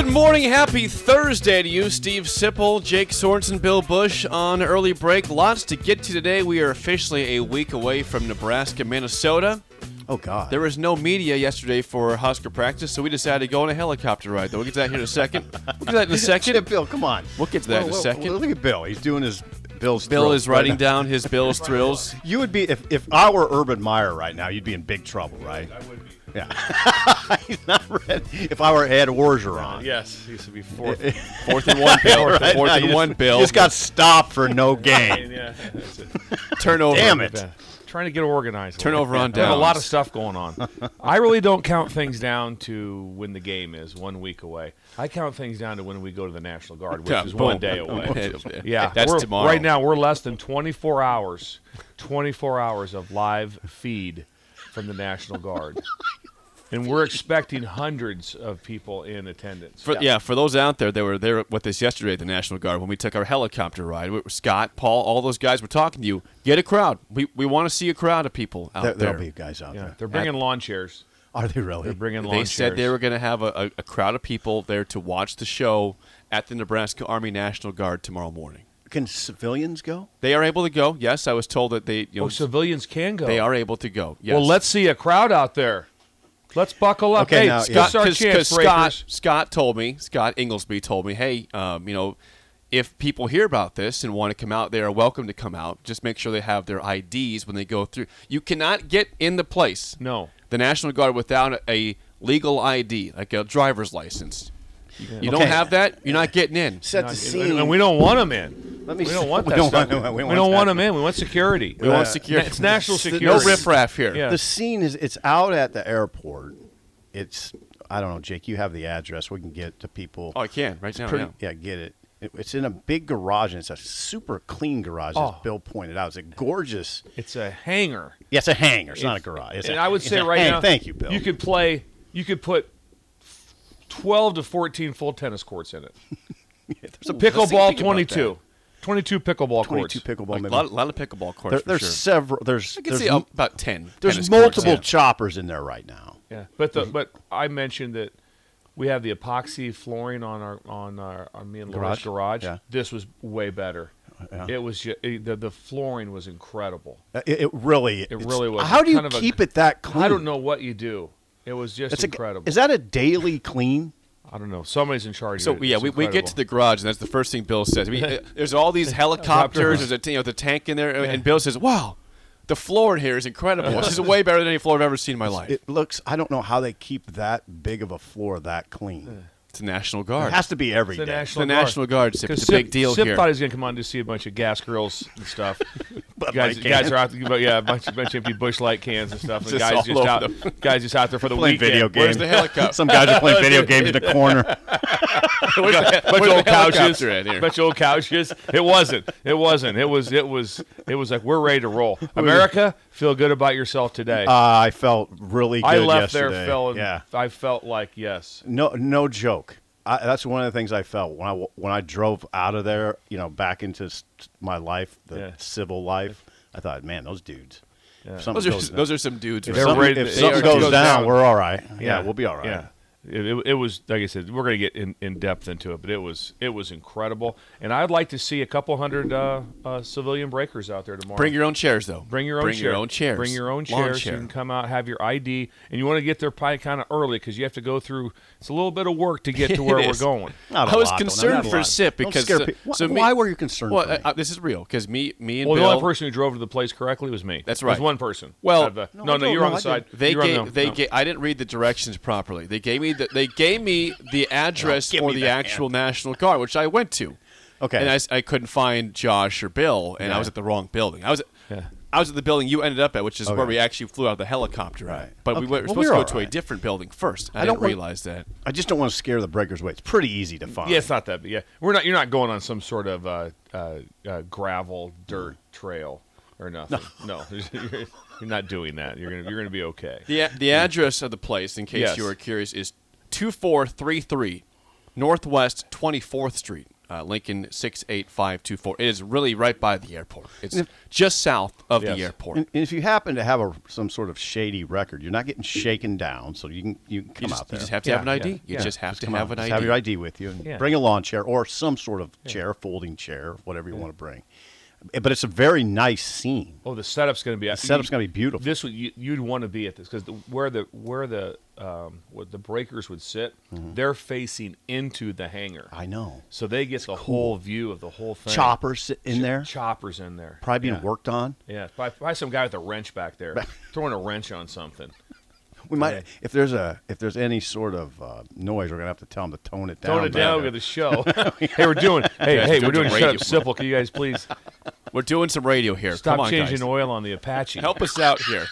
Good morning, happy Thursday to you, Steve Sipple, Jake Sorensen, Bill Bush on early break. Lots to get to today. We are officially a week away from Nebraska, Minnesota. Oh God. There was no media yesterday for Husker practice, so we decided to go on a helicopter ride. Though we'll get to that here in a second. We'll get to that in a second. Chip Bill, come on. We'll get to that in a Well, well, second. well, look at Bill. He's doing his Bill's. Bill thrills is writing right down his Bill's thrills. You would be if, if I were Urban Meyer right now. You'd be in big trouble, right? I would be. Yeah. He's not ready. If I were Ed Orgeron. Yes, he used to be fourth. Fourth and one, Bill. Right Fourth now, and one, just, Bill. you Just got stopped for no gain. yeah, that's turnover. Damn it. Trying to get organized. Turnover on down. We have a lot of stuff going on. I really don't count things down to when the game is one week away. I count things down to when we go to the National Guard, which Yeah, is boom. one day away. Yeah, that's we're- tomorrow. Right now, we're less than 24 hours, 24 hours of live feed from the National Guard, and we're expecting hundreds of people in attendance. For, yeah. for those out there that were there with us yesterday at the National Guard when we took our helicopter ride, we- Scott, Paul, all those guys were talking to you. Get a crowd. We, we want to see a crowd of people out There, there. there'll be guys out yeah, there. They're bringing lawn chairs. Are they really? They're bringing lawn They said they were going to have a, a, a crowd of people there to watch the show at the Nebraska Army National Guard tomorrow morning. Can civilians go? They are able to go. Yes, I was told that they you know Oh, civilians can go. they are able to go. Yes. Well, let's see a crowd out there. Let's buckle up. Okay, hey, now, this yeah. is our Cause, chance, 'cause Scott. Scott told me Scott Inglesby told me, hey, um, you know, if people hear about this and want to come out, they are welcome to come out. Just make sure they have their IDs when they go through. You cannot get in the place, No. the National Guard, without a legal ID, like a driver's license. You don't have that, you're not getting in. Set the scene. And we don't want them in. Let me we don't want we don't stuff. want- we we don't want them in. We want security. We want Uh, security. It's national security. No riffraff here. Yeah. The scene is it's out at the airport. It's I don't know, Jake. You have the address. We can get it to people. Oh, I can right now. Pretty- yeah. yeah, get it. It- It's in a big garage, and it's a super clean garage, Oh. as Bill pointed out. It's a gorgeous. It's a hangar. Yeah, it's a hangar. It's not a garage. It's and a- I would say right hang- now, Thank you, Bill. You could play. You could put twelve to fourteen full tennis courts in it. There's a Pickleball think 22. 22 pickleball courts. 22 pickleball. Like, a maybe. lot, lot of pickleball courts There- for there's sure. several. There's I can there's, see um, about ten. there's tennis courts, multiple yeah. choppers in there right now. Yeah, but the but I mentioned that we have the epoxy flooring on our on our on me and Laura's Garage? garage. Yeah. This was way better. Yeah. It was ju- it, the the flooring was incredible. Uh, It, it really. It really was. How do you Kind of a- keep it that clean? I don't know what you do. It was just It's a- incredible. is that a daily clean? I don't know. Somebody's in charge. So of it. yeah, we, we get to the garage, and that's the first thing Bill says. I mean, uh, there's all these helicopters. There's a you know the tank in there, and Bill says, "Wow, the floor in here is incredible. This is way better than any floor I've ever seen in my life." It looks. I don't know how they keep that big of a floor that clean. It's the National Guard. It has to be every It's the day. National the Guard. National Guard, Sip. 'Cause It's a big deal Sip here. thought he was going to come on to see a bunch of gas grills and stuff. Bud guys, guys are out there, but yeah, a bunch, bunch of empty Busch Light cans and stuff. And Just guys just out, them. guys just out there for the playing weekend. video games. Where's the helicopter? Some guys are playing video games in the corner. Where's the, bunch where's of old couches. helicopter here? Bunch of old couches. It wasn't. It wasn't. It was. It was. It was like we're ready to roll. America, feel good about yourself today. Uh, I felt really good I left yesterday. there feeling. Yeah. I felt like yes. No, no joke. I, that's one of the things I felt when I when I drove out of there. You know, back into s- my life, the Yeah. civil life. I thought, man, those dudes. If something Those are goes, those are some dudes. if right? something, if they something goes, goes down, down. we're all right. Yeah, we'll be all right. Yeah. It, it, it was like I said, we're going to get in, in depth into it, but it was it was incredible, and I'd like to see a couple hundred uh, uh, civilian breakers out there tomorrow. Bring your own chairs, though. Bring your own Bring chair. your own chairs. Bring your own chairs. chair. You can come out, have your ID, and you want to get there probably kind of early because you have to go through. It's a little bit of work to get to where we're going. Not a I was lot, concerned not for lot. Sip Don't because scare pe- Why- so me- why were you concerned Well, for me? uh, this is real because me, me and Well, the only person who drove to the place correctly was me. That's It was right. one person. Well- of the- No, no, no, you're on the side. They you were on gave, they gave, I didn't read the directions properly. They gave me the, they gave me the address give for the the actual National Guard, which I went to. Okay. And I couldn't find Josh or Bill, and I was at the wrong building. I was, Yeah. I was at the building you ended up at, which is where we actually flew out of the helicopter. Right. But we Okay. were Well, supposed we're to go all to a different building first. I, I don't didn't want- realize that. I just don't want to scare the breakers away. It's pretty easy to find. Yeah, it's not that. But yeah, we're not. You're not going on some sort of uh, uh, uh, gravel dirt trail or nothing. No, you're you're not doing that. You're gonna you're gonna be okay. The the address of the place, in case Yes. you are curious, is two four three three Northwest Twenty Fourth Street, uh, Lincoln six eight five two four. It is really right by the airport. It's just south of Yes. the airport. And and if you happen to have a, some sort of shady record, you're not getting shaken down, so you can you can come you just, out there. you just have to Yeah, have an ID. yeah, You yeah. just have Just to have out. an Just ID. Have your ID with you. And Yeah. Bring a lawn chair or some sort of chair, folding chair, whatever you want to bring. But it's a very nice scene. Oh, the setup's going to be. The setup's gonna be beautiful. This would you, you'd want to be at this because the, where the where the um, what the breakers would sit, they're facing into the hangar, I know. so they get the whole view of the whole thing. Choppers in there, choppers in there, probably being yeah. worked on. Yeah, by, probably some guy with a wrench back there throwing a wrench on something. We might, if there's a, if there's any sort of uh, noise, we're gonna have to tell them to tone it down. Tone it down back with the show. hey, we're doing. Hey, guys hey, we're doing doing. Shut up, Sipple. Can you guys please We're doing some radio here. stop Come on, changing guys. oil on the Apache? Help us out here.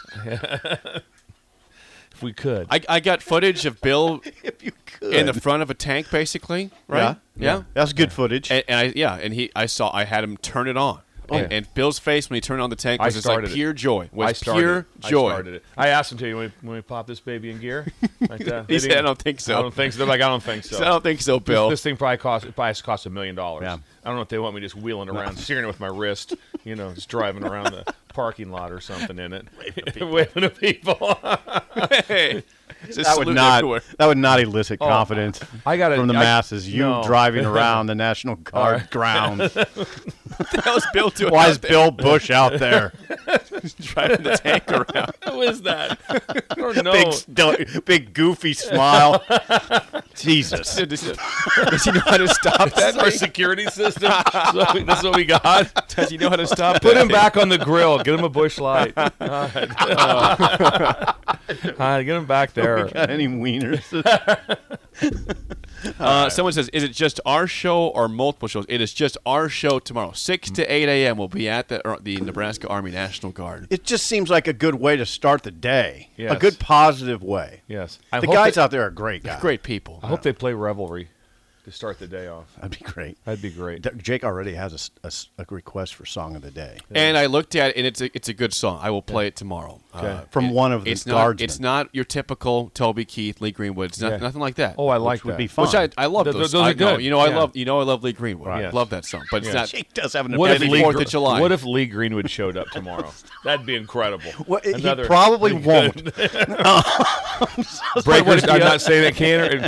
if we could. I, I got footage of Bill if you could. in the front of a tank, basically. Right? Yeah, That's good footage. And, and I yeah, and he I saw I had him turn it on. And, yeah. and Bill's face when he turned on the tank I was just like started it. pure joy. Was I started. pure it. joy. I started it. I asked him to. When we, when we pop this baby in gear, like that. He said, "I don't think so." I don't think so. They're like, I don't think so. I don't think so, Bill. This, this thing probably cost it probably cost a million dollars. Yeah. I don't know if they want me just wheeling around, steering it with my wrist, you know, just driving around the parking lot or something in it, waving to people. hey, that would not everywhere. that would not elicit oh, confidence I gotta- from the I- masses. You no. driving around the National Guard right. grounds. What the hell is Bill doing? Why is there Bill Bush out there? driving the tank around? Who is that? I don't know. Big, stu- big goofy smile. Jesus. Does, does he know how to stop that? our security system. That's what, that's what we got. Does he know how to stop Put that him back on the grill. Get him a Busch Light. All right. Uh, get him back there. Got any wieners? Uh, someone says, "Is it just our show or multiple shows?" It is just our show tomorrow, six to eight a.m. We'll be at the uh, the Nebraska Army National Guard. it just seems like a good way to start the day. A good positive way. Yes. I the guys they- out there are great guys. Great people. I hope they play Reveille to start the day off. That'd be great. That'd be great. D- Jake already has a request for song of the day. And I looked at it, and it's a, it's a good song. I will play it tomorrow. Uh, From it- one of the it's not. It's not your typical Toby Keith, Lee Greenwood. It's not, Yeah. nothing like that. Oh, I like would that. be fun. Which I, I love Th- those. those are I know, good. You know, I love you know I love Lee Greenwood. Right. I love that song, but it's Yes. not. Jake does have an What if Every Lee Fourth Gr- of July. What if Lee Greenwood showed up tomorrow? That'd be incredible. Well, he probably won't. Breakers. I'm not saying it can.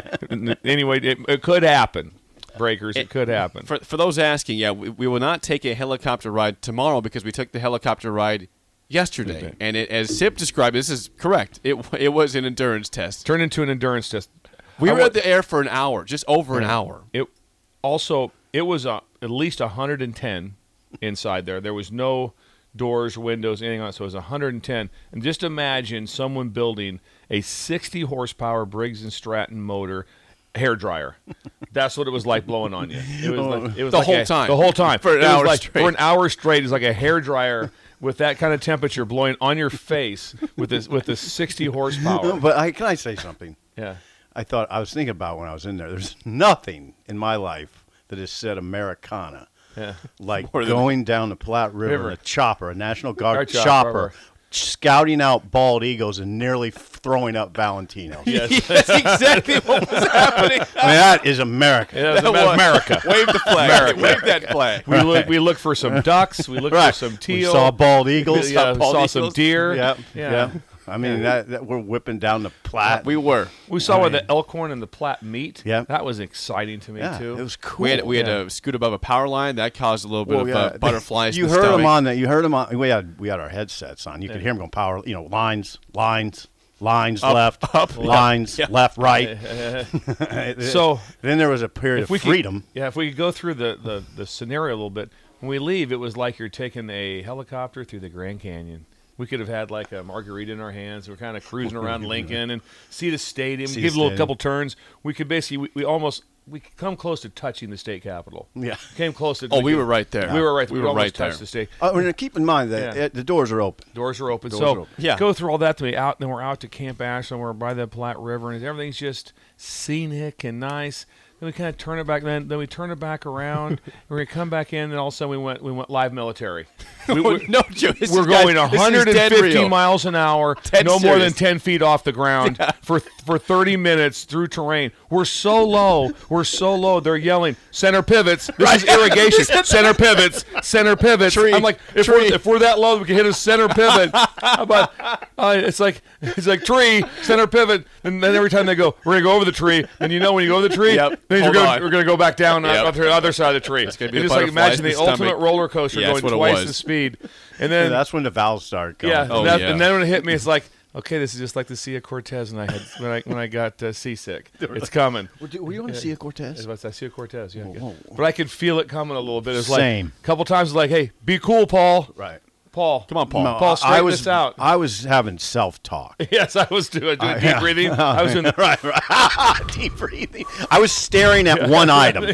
Or, anyway, it, it could happen. Breakers. It, could happen. For, for those asking, yeah, we, we will not take a helicopter ride tomorrow because we took the helicopter ride yesterday, Okay. and it, as Sip described, this is correct. It it was an endurance test. Turned into an endurance test. We I were at the air for an hour, just over an hour. It also it was uh, at least 110 inside there. There was no doors, windows, anything on it. So it was 110. And just imagine someone building a 60 horsepower Briggs and Stratton motor hair dryer. That's what it was like blowing on you. It was oh. like it was The like whole a- time. The whole time For an It hour like- straight. For an hour straight, it's like a hair dryer with that kind of temperature blowing on your face with this with this sixty horsepower. But I, can I say something? yeah. I thought I was thinking about when I was in there. There's nothing in my life that has said Americana Yeah. like More than- going down the Platte River, River. in a chopper, a National Guard Guard chopper. chopper, scouting out bald eagles and nearly throwing up Valentino. Yes. That's exactly what was happening. I mean, that is America. Yeah, it That was- America. Wave the flag. Wave that flag. We look we look for some ducks. We look Right. for some We saw bald eagles. yeah, bald saw some deer. Yep. Yeah. Yep. I mean, that, that we're whipping down the Platte. We were. We saw where the Elkhorn and the Platte meet. Yeah. That was exciting to me yeah, too. it was cool. We had we had Yeah. to scoot above a power line. That caused a little bit Well, of yeah. uh, butterflies. You the heard stomach. them on that. You heard them on. We had we had our headsets on. You could hear them going power. You know, lines, lines, lines, left, up, lines, yeah. left, right. So, then there was a period of we freedom. Could, yeah, if we could go through the, the, the scenario a little bit. When we leave, it was like you're taking a helicopter through the Grand Canyon. We could have had like a margarita in our hands. We're kind of cruising around Lincoln and see the stadium, See the give a little couple turns. We could basically, we, we almost, we could come close to touching the state capitol. Yeah. Came close to. Oh, we were right there. We were right. We We, were almost right touched there. the state. Uh, and keep in mind that Yeah. uh, the doors are open. Doors are open. Doors so are open. Yeah. go through all that to be out. Then we're out to Camp Ashland. We're by the Platte River, and everything's just scenic and nice. Then we kind of turn it back. Then then we turn it back around. and we come back in, and all of a sudden we went we went live military. We, we- no, Joe, we're guys, going this is dead 150 miles an hour, Dead no more than 10 feet off the ground for for 30 minutes through terrain. We're so low. We're so low. They're yelling center pivots. This is irrigation. center pivots. Center pivots. Tree. I'm like, if Tree. we're, if we're that low, we can hit a center pivot. About uh, it's like it's like tree center pivot, and then every time they go, we're gonna go over the tree, and you know when you go over the tree, Yep. Then you're gonna, on. we're gonna go back down Yep. on the other side of the tree. It's gonna be just like imagine the the ultimate roller coaster Yeah, going twice the speed, and then And that's when the valves start going. yeah, Oh, and, that- yeah. and then when it hit me, it's like, okay, this is just like the Sea of Cortez, and I had when I when I got uh, seasick. It's coming. Were, were you on to see a Cortez? It's about I see a Cortez, yeah. Whoa. But I could feel it coming a little bit. It's Same. like a couple times, it's like, hey, be cool, Paul. Right. Paul, Come on, Paul. No, Paul, I- I was this out. I was having self talk. yes, I was doing, doing deep yeah. breathing. I was doing. right, right. Deep breathing. I was staring at one item.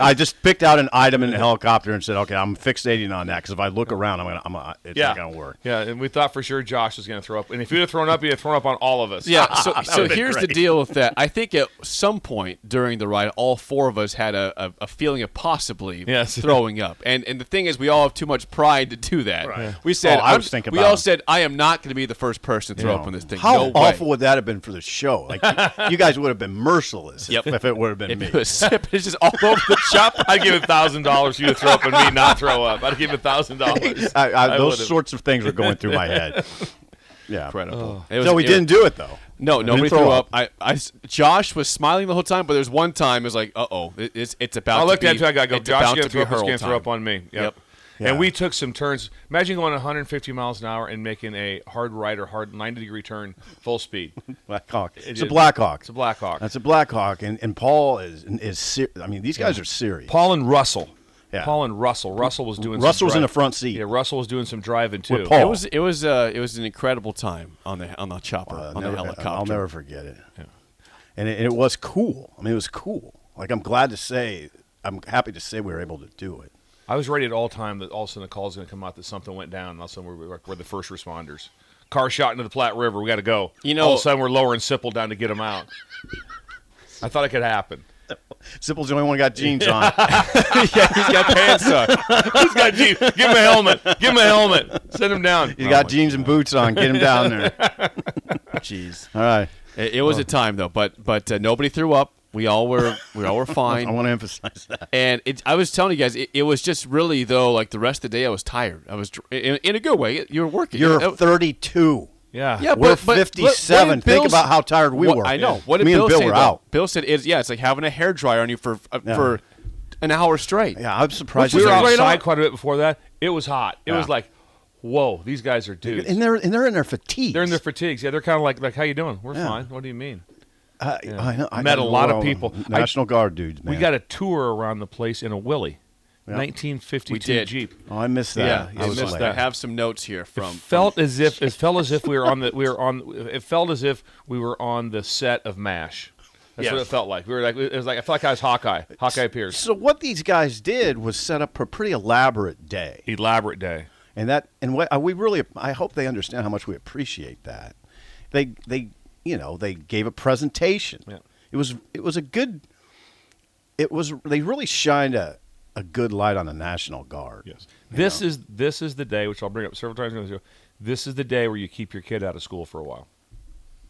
I just picked out an item in the helicopter and said, "Okay, I'm fixating on that because if I look around, I'm gonna, I'm gonna it's Yeah, not gonna work." Yeah, and we thought for sure Josh was going to throw up, and if he'd have thrown up, he'd have thrown up on all of us. Yeah, so, so would've been here's the deal with that. I think at some point during the ride, all four of us had a, a, a feeling of possibly Yes. throwing up. And and the thing is, we all have too much pride to do that. Right. We said, Oh, I was thinking we about all it. said, I am not going to be the first person to You throw know, up on this thing. How no way. awful would that have been for the show? Like you guys would have been merciless Yep. if it would have been If me. it was sip, it's just all over the shop. I'd give a thousand dollars for you to throw up and me not throw up. I'd give a thousand dollars. I, I, those would've. sorts of things were going through my head. Yeah. Incredible. It was- So we didn't do it though. No, I nobody didn't threw throw up. I, I s- Josh was smiling the whole time, but there's one time it was like, uh oh, it, it's it's about. I looked at be, him. I got go. Josh about going to to throw up. He's hurl going to throw up on me. Yep. Yep. Yeah. And we took some turns. Imagine going 150 miles an hour and making a hard right or hard 90 degree turn full speed. Black Hawk. It's It a is- Black Hawk. It's a Black Hawk. That's a Black Hawk, and, and Paul is is ser- I mean, these guys are serious. Paul and Russell. Yeah. Paul and Russell. Russell was doing. Russell some was in the front seat. Yeah, Russell was doing some driving too. With Paul. It was it was uh, it was an incredible time on the on the chopper Uh, on never- the helicopter. I'll never forget it. Yeah. And it, it was cool. I mean, it was cool. Like I'm glad to say, I'm happy to say we were able to do it. I was ready at all time that all of a sudden a call's going to come out that something went down. And all of a sudden we're, we're the first responders. Car shot into the Platte River. We got to go. You know- all of a sudden we're lowering Sipple down to get him out. I thought it could happen. Sipple's the only one who got jeans on. yeah, he's got pants on. He's got jeans. Give him a helmet. Give him a helmet. Send him down. He's got jeans and boots on. Get him down there. Jeez, All right. it, it was a time though, but but uh, nobody threw up. We all were we all were fine. I want to emphasize that. And it, I was telling you guys, it, it was just really though, like the rest of the day, I was tired. I was in, in a good way. You were working. You're Uh, 32. Yeah. Yeah, We're but, but 57. what Think Bill's- about how tired we what- were. I know. What did Me and Bill, Bill say? were though? out. Bill said, "It's yeah, it's like having a hair dryer on you for uh, Yeah. for an hour straight." Yeah, I'm surprised. We you were guys- right outside quite a bit before that. It was hot. It Yeah. was like, whoa, these guys are dudes. and they're and they're in their fatigues. They're in their fatigues. Yeah, they're kind of like, like, how you doing? We're Yeah. fine. What do you mean? I, I, know, I Met a lot of well, people. I- National Guard dudes, man. We got a tour around the place in a Willys, 1952 We did. Jeep. Oh, I missed that. Yeah, I missed late. that. I have some notes here from. felt as if it felt as if we were on the we were on it felt as if we were on the set of MASH. That's Yeah. what it felt like. We were like, it was like I felt like I was Hawkeye, Hawkeye Pierce. So what these guys did was set up a pretty elaborate day, Elaborate day. and that and what uh, we really I hope they understand how much we appreciate that. They they you know they gave a presentation. Yeah. It was it was a good. It was they really shined a a good light on the National Guard. Yes. This is this is the day which I'll bring up several times. show. This is the day where you keep your kid out of school for a while.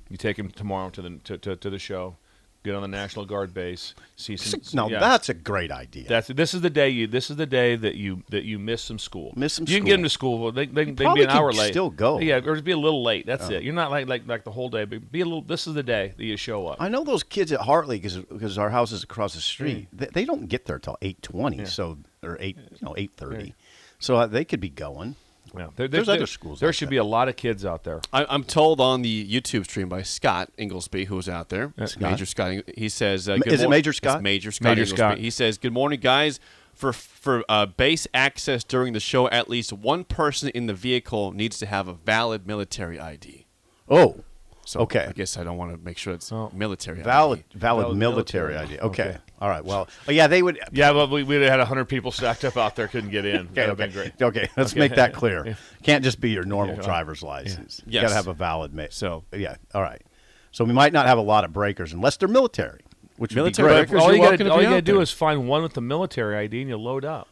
You take him tomorrow to the to, to, to the show, get on the National Guard base, see some. No, yeah. that's a great idea. That's this is the day you. This is the day that you that you miss some school. Miss some You can get them to school. They they, they can be an hour late. still go. Oh. Yeah, or just be a little late. That's it. You're not like like like the whole day, but be a little. This is the day that you show up. I know those kids at Hartley because because our house is across the street. Mm. They, they don't get there till eight twenty, so or eight you know eight thirty, so uh, they could be going. Yeah. There, There's there- other schools There like should that. be a lot of kids out there. I, I'm told on the YouTube stream by Scott Inglesby, who was out there, Yeah, Scott. Major Scott. He says, uh, Ma- good is it mor- Major it's Scott? Major Scott. Major Inglesby. Scott. He says, "Good morning, guys. For for uh, base access during the show, at least one person in the vehicle needs to have a valid military ID." Oh, So Okay. I guess I don't want to make sure it's Oh. military. valid, ID. valid, Valid military, military. idea. Okay. Okay. all right. Well, oh, yeah, they would. Uh, yeah, well, we would have had hundred people stacked up out there, couldn't get in. Okay, That'd have okay, been great. okay. Let's Okay. make that clear. Yeah. Can't just be your normal Yeah. driver's license. You Yes. got to have a valid. Ma- So- yeah, all right. So we might not have a lot of breakers unless they're military, which Military would be breakers great. all you're you welcome got to all you got to do there. is find one with the military ID and you load up.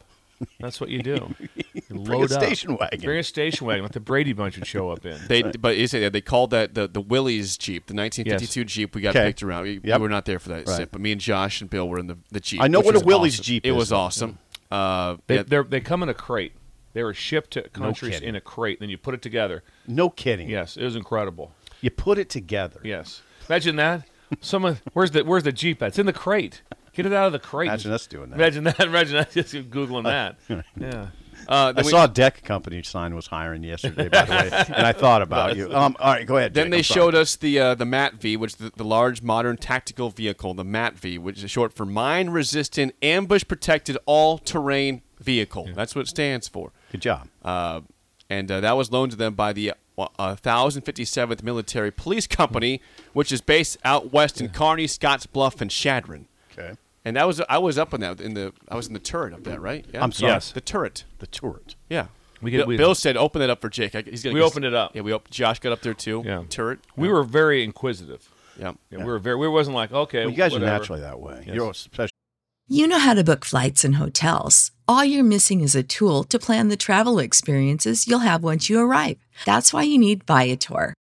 That's what you do. You Bring a load up. station wagon. Bring a station wagon. Let the Brady Bunch would show up in. They, but you say that they called that the the Willys Jeep, the 1952 Jeep. We got Okay. a picture around. We, we were not there for that, Right. sip, but me and Josh and Bill were in the the Jeep. I know what a was Willys awesome. Jeep It is, was though. awesome. Uh, They yeah, they're, come in a crate. They were shipped to countries kidding. in a crate. Then you put it together. No kidding. Yes, it was incredible. You put it together. Yes, imagine that. Someone, where's the where's the Jeep at? It's in the crate. Get it out of the crate. Imagine us doing that. Imagine that. Imagine that. Just googling that. Yeah. uh, I we- saw a deck company sign was hiring yesterday, by the way, and I thought about you. Um, all right, go ahead. Then Jake, they I'm sorry. showed us the uh, the MAT V, which is the, the large modern tactical vehicle, the MAT V, which is short for Mine Resistant Ambush Protected All Terrain Vehicle. That's what it stands for. Good job. Uh, and uh, that was loaned to them by the uh, 1057th Military Police Company, which is based out west in Kearney, Scotts Bluff, and Chadron. Okay. And that was I was up on that in the I was in the turret up there, right? Yeah. I'm sorry. Yes. The turret. The turret. Yeah. We Bill, we- Bill said, "Open that up for Jake." I, he's gonna, We opened it up. Yeah, we op- Josh got up there too. Yeah. Turret. We were very inquisitive. Yeah. Yeah, We were very. We wasn't like okay. Well, you guys whatever. are naturally that way. Yes. You're especially. You know how to book flights and hotels. All you're missing is a tool to plan the travel experiences you'll have once you arrive. That's why you need Viator.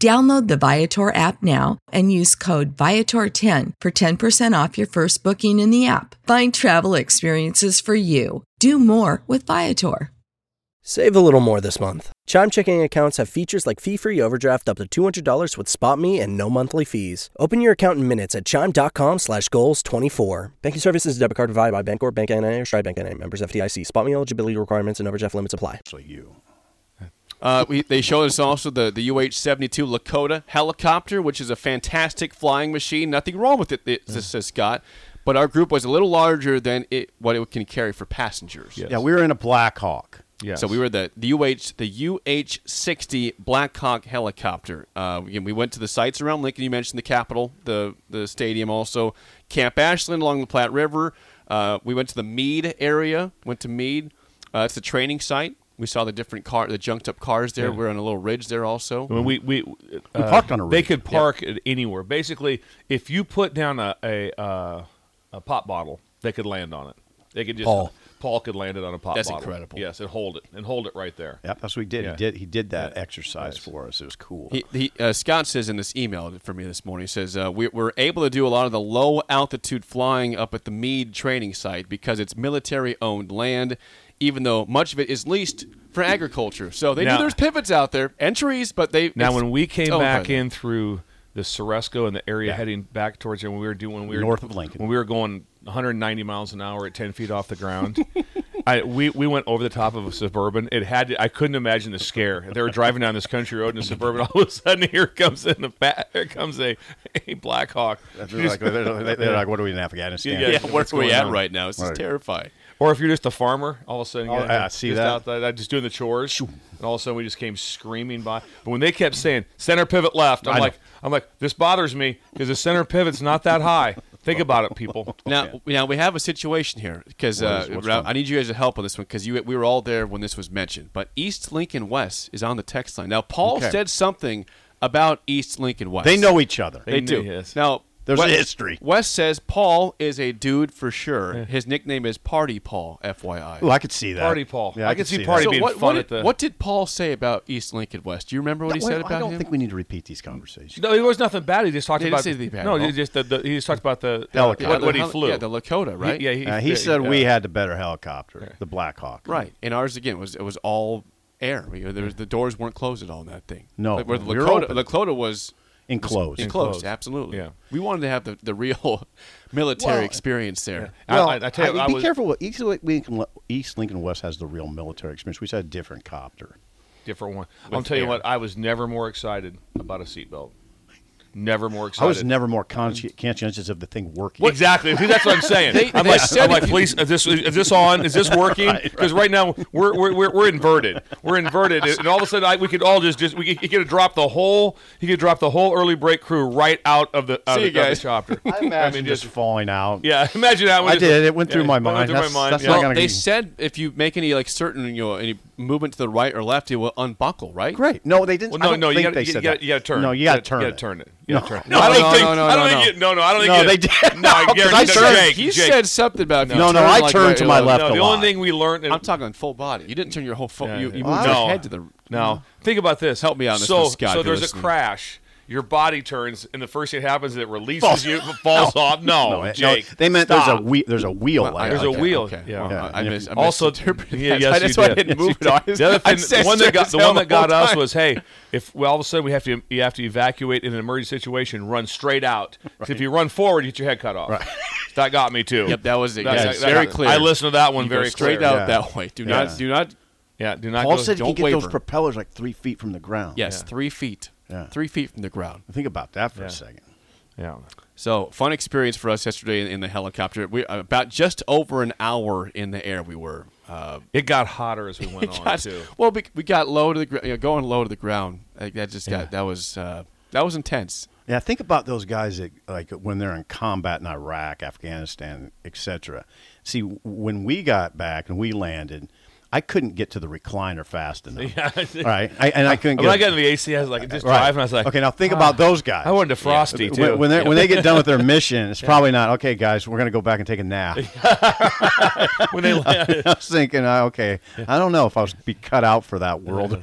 Download the Viator app now and use code Viator10 for 10% off your first booking in the app. Find travel experiences for you. Do more with Viator. Save a little more this month. Chime checking accounts have features like fee-free overdraft up to $200 with SpotMe and no monthly fees. Open your account in minutes at chime.com slash goals 24. Banking services debit card provided by Bancorp, Bank NA, or Stride Bank NA. Members FDIC. SpotMe eligibility requirements and overdraft limits apply. So you. Uh, we, they showed us also the, the UH-72 Lakota helicopter, which is a fantastic flying machine. Nothing wrong with it, it says Scott. But our group was a little larger than it, what it can carry for passengers. Yes. Yeah, we were in a Black Hawk. Yes. So we were the the UH the UH sixty Black Hawk helicopter. Uh, again, we went to the sites around Lincoln. You mentioned the Capitol, the the stadium, also Camp Ashland along the Platte River. Uh, we went to the Mead area. Went to Mead. Uh, it's the training site. We saw the different car, the junked up cars there. Yeah. We're on a little ridge there also. I mean, we we, uh, parked on a They could park it anywhere. Basically, if you put down a a, uh, a pop bottle, they could land on it. They could just Paul. Paul could land it on a pop That's bottle. incredible. Yes, and hold it and hold it right there. Yep, that's what he did. Yeah. He did. He did that Yeah. exercise Yes. for us. It was cool. He, he, uh, Scott says in this email for me this morning, he says, uh, we, We're able to do a lot of the low altitude flying up at the Mead training site because it's military owned land. Even though much of it is leased for agriculture. So they Now- knew there's pivots out there, entries, but they Now, when we came owned by back in through the Ceresco and the area heading back towards there, when we were doing when we were North of Lincoln. when we were going 190 miles an hour at 10 feet off the ground, I, we we went over the top of a suburban. It had to, I couldn't imagine the scare. They were driving down this country road in a suburban. All of a sudden, here comes in a bat, here comes a a Black Hawk. They're like, they're, they're like, what are we in Afghanistan? Yeah, yeah, what's where are we going at on? right now? This is terrifying. Or if you're just a farmer, all of a sudden, Oh, you know, I see just that. out there, just doing the chores, and all of a sudden we just came screaming by. But when they kept saying center pivot left, I I'm know. like, I'm like, this bothers me because the center pivot's not that high. Think about it, people. Now, now we have a situation here because uh, is- what's Ralph, wrong? I need you guys to help on this one because we were all there when this was mentioned. But East Lincoln West is on the text line now. Paul Okay. said something about East Lincoln West. They know each other. They, They do. yes. Now There's West, a history. West says Paul is a dude for sure. His nickname is Party Paul. FYI. Ooh, I could see that. Party Paul. Yeah, I I, could could see see Party that. being what, fun what at did, the- what did Paul say about East Lincoln West? Do you remember what he Wait, said about him? I don't him? think we need to repeat these conversations. No, it was nothing bad. He just talked He didn't about say bad no. He just the, the, he just talked about the Helicopter. what, what the he flew. Yeah, the Lakota, right? He, yeah, he, Uh, he yeah, said we had the better helicopter, the Black Hawk. Right, and ours again was it was all air. We, there was, the doors weren't closed at all in that thing. No, Like, where the Lakota. Lakota was Enclosed. enclosed. Enclosed. Absolutely. Yeah. we wanted to have the, the real military Well, experience there. Well, I, I, I tell you, I- I be was careful. What East Lincoln, East Lincoln West has the real military experience. We had a different copter. different one. I'll With tell you what. I was never more excited about a seatbelt. Never more excited. I was never more conscientious of the thing working. Exactly. That's what I'm saying. They- I'm they like, I'm like, please, is this is this on? Is this working? Because right, now we're, we're, we're, we're inverted. We're inverted, and all of a sudden I, we could all just just we could, he could have dropped the whole he could drop the whole early break crew right out of the out See of, you the- of guys. the chopper. I imagine just just falling out. yeah. Imagine that. I just- did. It went through yeah, my it went mind. through That's- my mind. that's yeah. not Well, gonna they be- said if you make any like certain you know any movement to the right or left, it will unbuckle. Right? Great. No, they didn't. Well, no, no, you got they you, said got that. you got to turn. No, it. you got to turn it. Turn it. You gotta No. No, I don't no, think. no, no, I don't no, think. no. it- No, no, I don't think. No, it- they did. No, I No, 'cause guarantee. I no, turned- Jake, He Jake. said something about if you No, no, I like turned right to my left. left No, a the lot. only thing we learned. I'm talking on full body. You didn't turn your whole full. Yeah, you, yeah. you moved your head to the. No, think about this. Help me out on this So, Scott, so if you're there's a crash. Your body turns, and the first thing that happens is it releases Falls- you, it falls off. No, No, it- no, Jake. they meant stop. there's a wheel. There's a wheel. Well, I- there. There's a wheel. Okay. Yeah. Well, Yeah. I, I mis- I Also, misinterpreted yeah, that. yes, That's why I did. didn't move it on. The other thing, said the one that got the one that got us time. was, hey, if well, all of a sudden we have to you have to evacuate in an emergency situation, run straight out. 'Cause If you run forward, you get your head cut off. Right. That got me too. Yep, that was it. That- Yes, that- very that- clear. I listened to that one You very straight clear. out Yeah. that way. Do not. Do not. Yeah, do not Paul go. said he don't can get those propellers like three feet from the ground. Yes, three feet. Yeah. Three feet from the ground. Think about that for Yeah. a second. yeah. So fun experience for us yesterday in, in the helicopter. We about just over an hour in the air. We were. Uh, It got hotter as we went on got- too. well, we, we got low to the gr- you know, going low to the ground. Like that just got that was uh, that was intense. Yeah, think about those guys that like when they're in combat in Iraq, Afghanistan, etc. See, when we got back and we landed, I couldn't get to the recliner fast enough. Yeah. All right, I, and I couldn't When get. I got into the AC, I was like, just Right. driving. I was like, okay, now think ah. about those guys. I wanted to frosty too. When, when, they- when they get done with their mission, it's probably not okay, guys. We're gonna go back and take a nap. when they I was thinking, uh, okay, I don't know if I was be cut out for that world.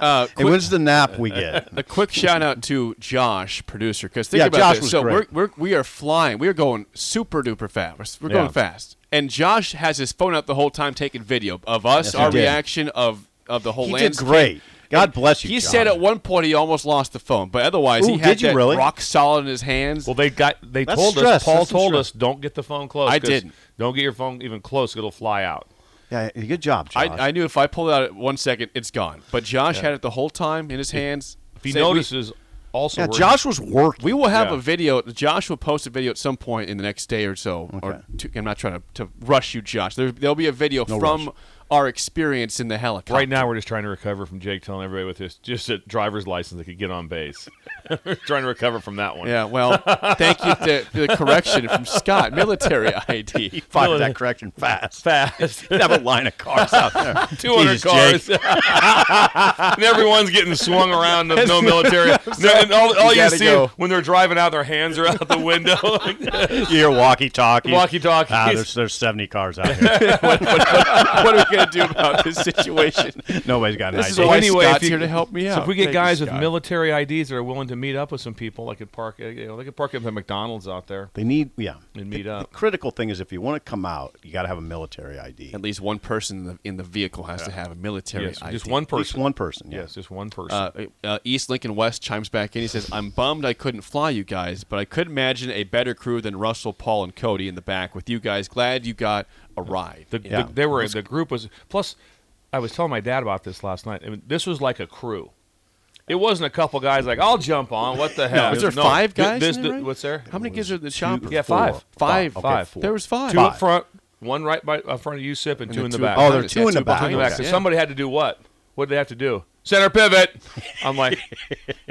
Uh, hey, when's the nap we get? a quick shout out to Josh, producer, because think Yeah, about Josh this. was so great. we're, we're we are flying. We are going super duper fast. We're Yeah. going fast, and Josh has his phone out the whole time taking video of us, Yes, our did. reaction of of the whole He did landscape. great. God bless you. He John. said at one point he almost lost the phone, but otherwise he had that really? rock solid in his hands. Well, they got they That's told stress. us. Paul That's told stress. us, don't get the phone close. I didn't. Don't get your phone even close. It'll fly out. Yeah, good job, Josh. I, I knew if I pulled it out at one second, it's gone. But Josh had it the whole time in his hands. If he Say, we- notices, also yeah, Josh was working. We will have Yeah. a video. Josh will post a video at some point in the next day or so. Or Okay. two, I'm not trying to, to rush you, Josh. There, there'll be a video No from rush. Our experience in the helicopter. Right now, we're just trying to recover from Jake telling everybody with his just a driver's license they could get on base. we're trying to recover from that one. Yeah, well, thank you for the correction from Scott. Military ID. Fired that correction fast. fast. You have a line of cars out there. 200 Jesus, cars. And everyone's getting swung around. No, no military. No, and all, all you, gotta see go. when they're driving out, their hands are out the window. You hear walkie talkie. Walkie-talkies. Ah, there's, there's 70 cars out here. what, are we going to do about this situation? Nobody's got an This is idea. why anyway, Scott's if you, here to help me so out. if we get Thank you, guys with military IDs that are willing to meet up with some people, I could park. uh, You know, they could park up at McDonald's out there They need, yeah. and meet The up. critical thing is if you want to come out, you got to have a military ID. At least one person in the, in the vehicle has to have a military Yes, ID. just one At least person. one person. Yeah. Yes, just one person. Uh, uh, East Lincoln West chimes back in. He says, "I'm bummed I couldn't fly you guys, but I could imagine a better crew than Russell, Paul, and Cody in the back with you guys. Glad you got a ride." The, Yeah. the, they were the group was plus. I was telling my dad about this last night. I mean, this was like a crew. It wasn't a couple guys like I'll jump on. What the hell? is there five guys This, in there, right? what's there? How many kids are the shopper? Yeah, Four. five. Five. Okay, Five. four. There was five. Two Five. up front, one right by up front of you, Sip, and, And two in the two back. Oh, there are two Yeah, in the back. Two in the back. Okay. So Yeah. somebody had to do what? What did they have to do? Center pivot. I'm like,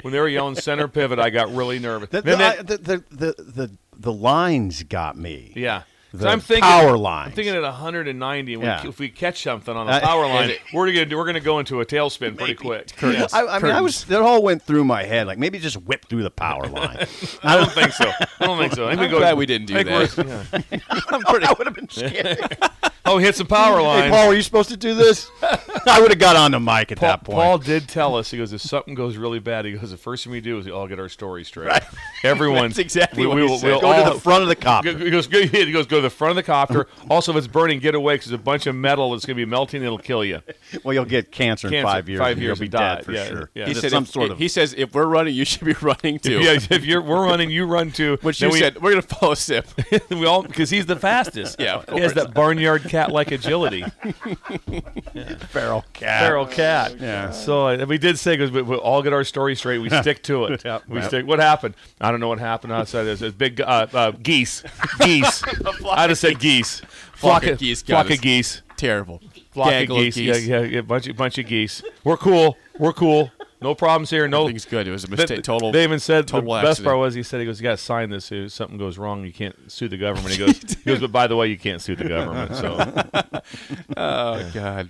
when they were yelling center pivot, I got really nervous. The, Then the, they- I- the, the, the, the, the lines got me. yeah. The I'm thinking power line. I'm thinking at 190. we- Yeah. If we catch something on a Uh, power line, it- we're gonna do, we're gonna go into a tailspin pretty quick. Yes. I, I mean, I was. That all went through my head. Like maybe just whip through the power line. I don't think so. I don't think so. I think I'm we go. glad we didn't do that. yeah. I'm pretty. I would have been scared. Oh, hit some power lines. hey, line. Paul, were you supposed to do this? I would have got on the mic at Paul, that point. Paul did tell us. He goes, if something goes really bad, he goes, the first thing we do is we all get our story straight. Everyone. That's exactly we, what we will, we'll Go all- to the front of the copter. He goes, go, he goes, go to the front of the copter. also, if it's burning, get away because there's a bunch of metal that's going to be melting. And it'll kill you. Well, you'll get cancer, in five years. five years you'll be and die. dead for Yeah, sure. yeah. He said, some if, sort of. he says, if we're running, you should be running too. Yeah, if you're we're running, you run too. Which Then you we- said, we're going to follow Sip. we all because he's the fastest. Yeah, of he has that barnyard cat-like agility. feral cat. Feral cat. Yeah. So uh, we did say because we, we all get our story straight. We stick to it. Yep, We yep. stick. What happened? I don't know what happened outside. There's, there's big uh, uh, geese. Geese. I'd have said geese. Flock of geese got Flock of geese. Terrible. Flock Gaggle of geese. Yeah, yeah, yeah. Bunch of bunch of geese. We're cool. We're cool. No problems here. No. Everything's good. It was a They- mistake. Total. They even said the total best part was he said he goes, "You got to sign this. If something goes wrong, you can't sue the government." He goes, "He goes, but by the way, you can't sue the government." So Oh, God.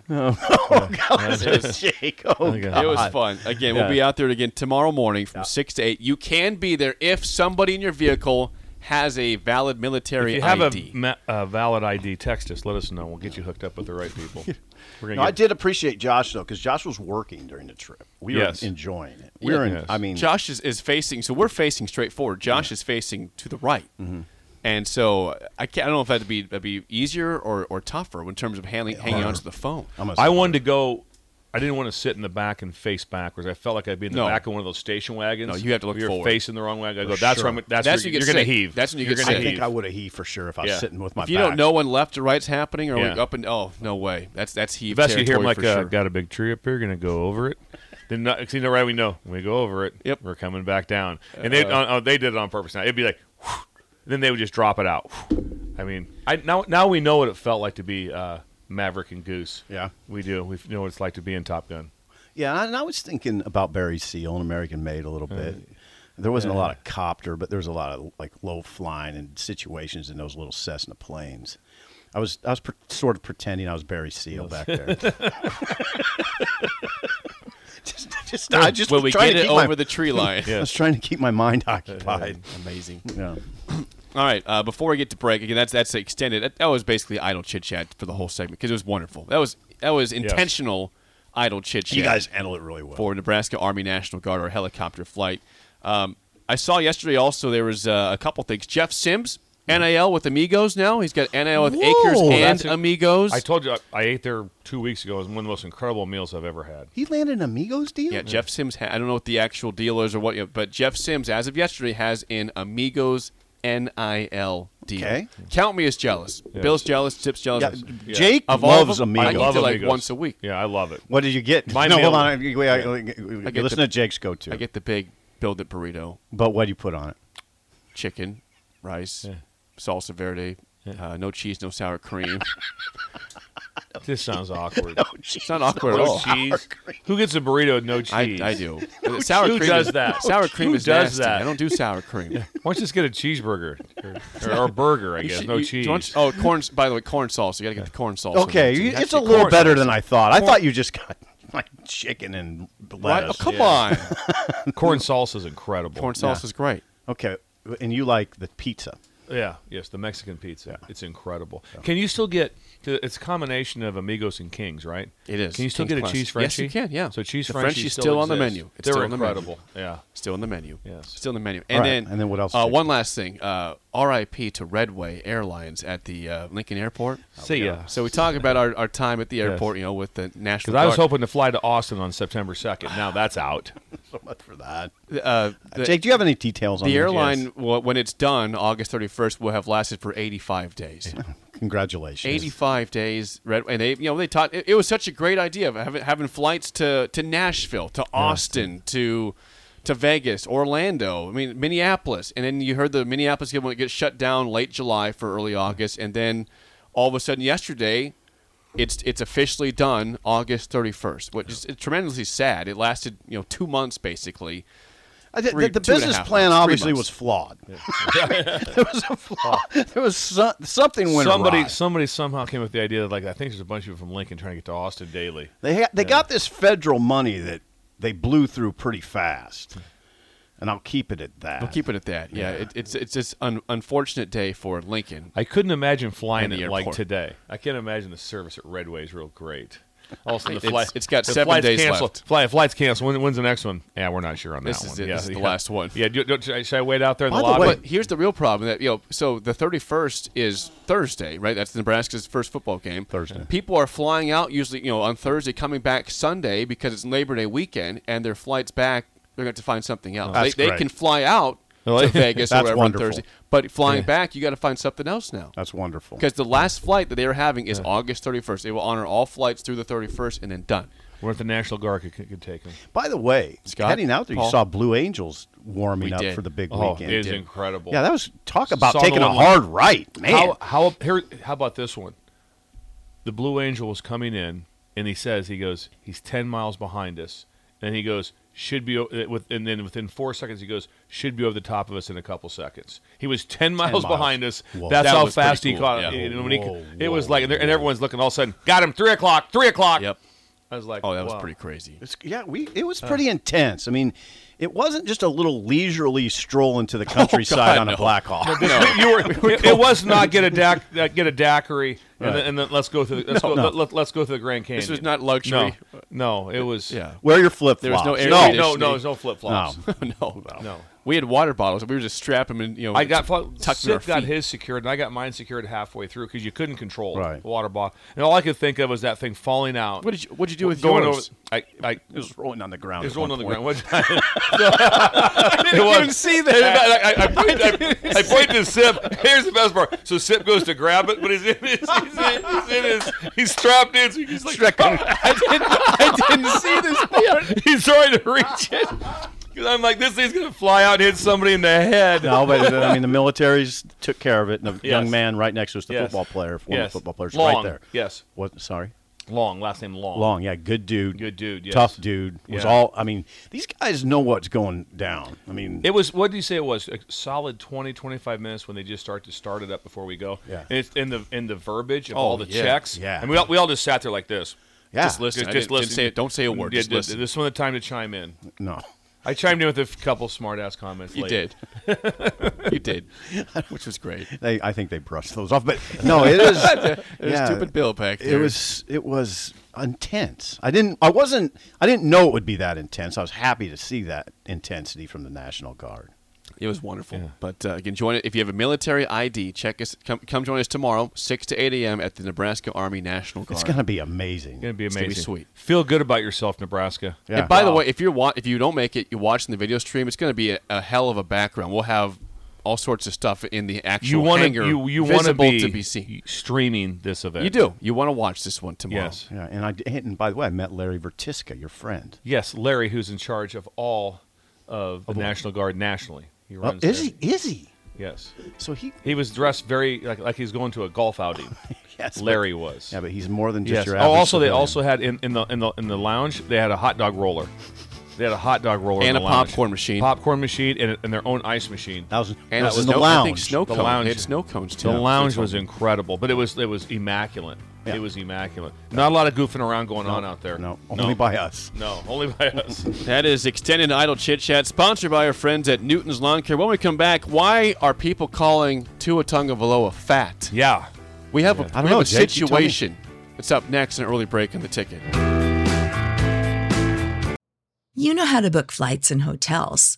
Jake. Oh, oh Okay. God. It was fun. Again, we'll be out there again tomorrow morning from 6 to 8. You can be there if somebody in your vehicle has a valid military if you have ID. a ma- a valid ID, text us. Let us know. We'll get you hooked up with the right people. We're gonna No, I did appreciate Josh though, because Josh was working during the trip. We Yes. were enjoying it. We were. In, Yes. I mean, Josh is, is facing, so we're facing straight forward. Josh is facing to the right. Mm-hmm. And so I, can't, I don't know if that'd be, that'd be easier or, or tougher in terms of handling, hanging onto the phone. I'm a- I wanted to go. I didn't want to sit in the back and face backwards. I felt like I'd be in the No. back of one of those station wagons. No, you have to look You're forward. facing the wrong way. I go. For That's sure. where I'm, that's, That's where when you get you're going to heave. That's when you You're gonna heave. I think heave. I would have he for sure if I was Yeah. sitting with my If you back. don't know when left or right's happening or Yeah. up and oh no way that's that's heave Best you hear him territory like, for uh, sure. "Got a big tree up here. Going to go over it." Then, not, 'cause you know, right? We know when we go over it. Yep. We're coming back down, and they oh, oh, they did it on purpose. Now it'd be like, then they would just drop it out. I mean, I now now we know what it felt like to be uh, Maverick and Goose. Yeah. we do. We know what it's like to be in Top Gun. Yeah, and I was thinking about Barry Seal and American Made a little uh, bit. There wasn't a lot of copter, but there was a lot of like low flying and situations in those little Cessna planes. I was I was pre- sort of pretending I was Barry Seal back there. just, just, I just when was we get to it keep my- over the tree line. I was trying to keep my mind occupied. Amazing. Yeah. All right, uh, before we get to break again, that's that's extended. That, that was basically idle chit chat for the whole segment because it was wonderful. That was that was intentional idle chit chat. You guys handle it really well. for Nebraska Army National Guard or helicopter flight. Um, I saw yesterday also there was uh, a couple things. Jeff Sims, NIL with Amigos now. He's got NIL with Acres and a- Amigos. I told you I, I ate there two weeks ago. It was one of the most incredible meals I've ever had. He landed an Amigos deal. yeah, Jeff Sims. Ha- I don't know what the actual deal is or what, you know, but Jeff Sims, as of yesterday, has an Amigos NIL deal. Okay. Count me as jealous. Bill's jealous. Tip's jealous. Yeah, Jake Of all loves them, Amigos. I love it like Amigos. once a week. Yeah, I love it. What did you get? My no, hold on. Wait, wait, wait, I get listen the- to Jake's go to. I get the big build it burrito, but what do you put on it? chicken, rice, Yeah. salsa verde, uh, no cheese, no sour cream. This sounds awkward. It's not awkward at no all. cheese. Who gets a burrito with no I, cheese? I do. sour Who cream does is, that? Sour cream Who is does nasty. that? I don't do sour cream. Why don't you just get a cheeseburger or, or, or a burger? I You guess should- no you- cheese. don't you- oh, corn. By the way, corn sauce. You got to get the corn sauce. Okay, on it. you- It has it's to a be little corn better sauce. than I thought. I thought you just got like chicken and Right? lettuce. Oh, come on. Corn salsa is incredible. corn sauce is great. Okay, and you like the pizza? Yeah, yes, the Mexican pizza. It's incredible. Can you still get? It's a combination of Amigos and Kings, right? It is. Can you still King's get a Class. cheese Yes, you can, yeah. So cheese The Frenchie Frenchie's still, still on the menu. It's They're still on the menu. incredible. Yeah. Still in the menu. Yes. Still on the menu. And right, then and then what else Uh, one last thing. Uh, R.I.P. to Red Way Airlines at the uh, Lincoln Airport. See ya. So we talk about our, our time at the airport, you know, with the national. Because I was hoping to fly to Austin on September second. Now that's out. so much for that. Uh, the, Jake, do you have any details on the this? airline, w- when it's done, August 31st, will have lasted for 85 days. Congratulations. 85 days, Red, and they, you know, they taught. It, it was such a great idea of having, having flights to, to Nashville, to Austin, to to Vegas, Orlando. I mean, Minneapolis, and then you heard the Minneapolis get shut down late July for early August, and then all of a sudden yesterday, it's it's officially done August 31st, which is tremendously sad. It lasted you know two months basically. Uh, I Three- the, the two and a business plan months, obviously was flawed. there was a flaw. There was so, something went somebody, awry. somebody somehow came up with the idea that like I think there's a bunch of people from Lincoln trying to get to Austin daily. They ha- they got this federal money that they blew through pretty fast, and I'll keep it at that. We'll keep it at that. Yeah, It, it's it's this un, unfortunate day for Lincoln. I couldn't imagine flying And the it like today. I can't imagine the service at Red Way is real great. Also, the It's- flight, it's got the seven flight's days canceled. left. Flight, flight's canceled. When, when's the next one? Yeah, we're not sure on This that is one. it. Yeah, This is the last one. Yeah, do, do, should, I, should I wait out there in By the the lobby? way- But here's the real problem that you know. So the 31st is Thursday, right? That's Nebraska's first football game. Thursday. People are flying out usually, you know, on Thursday, coming back Sunday because it's Labor Day weekend, and their flights back. They're going to have to find something else. That's they, they can fly out to Vegas or whatever wonderful. on Thursday, but flying back, you got to find something else now. That's wonderful. Because the last flight that they are having is August 31st. They will honor all flights through the 31st and then done. What if the National Guard could, could take them? By the way, Scott, heading out there, you saw Blue Angels warming We up did. for the big Oh, weekend. it is did. incredible. Yeah, that was talk about Saw taking a hard right, man. How how here? How about this one? The Blue Angel was coming in, and he says he goes, he's ten miles behind us, and he goes should be uh, with, and then within four seconds he goes should be over the top of us in a couple seconds. He was ten miles, miles. behind us. Whoa. That's That how fast he cool, caught. yeah. it. And when he- Whoa, it was like, and and everyone's looking. All of a sudden, got him. Three o'clock. Three o'clock. Yep. I was like, Oh, that was pretty crazy. It's- yeah, we it was pretty intense. I mean, it wasn't just a little leisurely stroll into the countryside God, on a Blackhawk. no. Black Hawk. you were, it, it was not get a dac, uh, get a daiquiri and, Right. then, and then let's go through. Let's No, go. no. Let, let, us go through the Grand Canyon. This was not luxury. No, no, it was. Yeah. Wear your flip flops. There was no air No, no, no, there's no flip flops. no, No. We had water bottles. We were just strapping them in, you know. I got tucked in Sip got his secured, and I got mine secured halfway through because you couldn't control Right. the water bottle. And all I could think of was that thing falling out. What did you What did you do with going yours? over? I, I, It was rolling on the ground. it was rolling on the point. ground. What- didn't even see that. I, I, I, point, I, I point to Sip. Here's the best part. So Sip goes to grab it, but he's in his, he's in, he's in his, he's strapped in. So he's like, oh! I didn't. I didn't see this part. he's trying to reach it. Because I'm like, this thing's gonna fly out, and hit somebody in the head. No, but I mean the militaries took care of it, and the Yes. young man right next to us, the Yes. football player, former Yes. football player, Long. right there. Yes. What? Sorry, Long, last name Long. Long. Yeah, good dude. Good dude, yes. Tough dude. Was Yeah. all. I mean, these guys know what's going down. I mean, It was what did you say it was? A solid 20, 25 minutes when they just start to start it up before we go. Yeah. And it's in the in the verbiage of Oh, all the yeah. checks. Yeah. And we all, we all just sat there like this. yeah. Just listen. Just, didn't- didn't say don't say a word, Yeah, just listen. This one the time to chime in. No. I chimed in with a couple smart ass comments. You later. did. you did, which was great. They, I think they brushed those off, but no, it is. yeah, Stupid Bill back It was. It was intense. I didn't. I wasn't. I didn't know it would be that intense. I was happy to see that intensity from the National Guard. It was wonderful. But uh, again, join it if you have a military ID. Check us. Come, come join us tomorrow, six to eight a.m. at the Nebraska Army National Guard. It's going to be amazing. Gonna be It's amazing. gonna be sweet. Feel good about yourself, Nebraska. Yeah. And by the way, if you're wa- if you don't make it, you're watching the video stream. It's going to be a, a hell of a background. We'll have all sorts of stuff in the actual You want to hangar you you want to visible be, to be seen. streaming this event. You do. You want to watch this one tomorrow. Yes. Yeah, and I and by the way, I met Larry Vertiska, your friend. Yes, Larry, who's in charge of all of the National Guard nationally. He Oh, is there. he? Is he? Yes. So he. He was dressed very like like he's going to a golf outing. Yes, but- Larry was. Yeah, but he's more than just yes. your. Oh, also they civilian. also had in, in the in the in the lounge they had a hot dog roller. They had a hot dog roller And in a lounge. popcorn machine. popcorn machine, and, and their own ice machine. That was, And that was in snow, the I lounge. think snow The cone. lounge. They had snow cones too. The lounge was incredible, but it was it was immaculate. Yeah. It was immaculate. Not a lot of goofing around going on out there. No, only by us. No, only by us. That is Extended Idle Chit Chat, sponsored by our friends at Newton's Lawn Care. When we come back, why are people calling Tua Tagovailoa fat? yeah. We have a, I don't we know, have a Jake, you tell me. situation. It's up next in an early break in the ticket. You know how to book flights and hotels.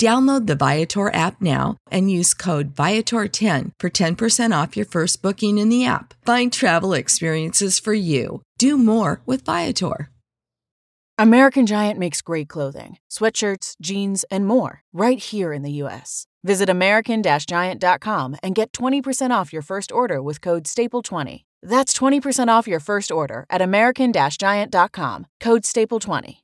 Download the Viator app now and use code Viator10 for 10% off your first booking in the app. Find travel experiences for you. Do more with Viator. American Giant makes great clothing, sweatshirts, jeans, and more right here in the U.S. Visit American Giant.com and get 20% off your first order with code STAPLE20. That's 20% off your first order at American Giant.com, code STAPLE20.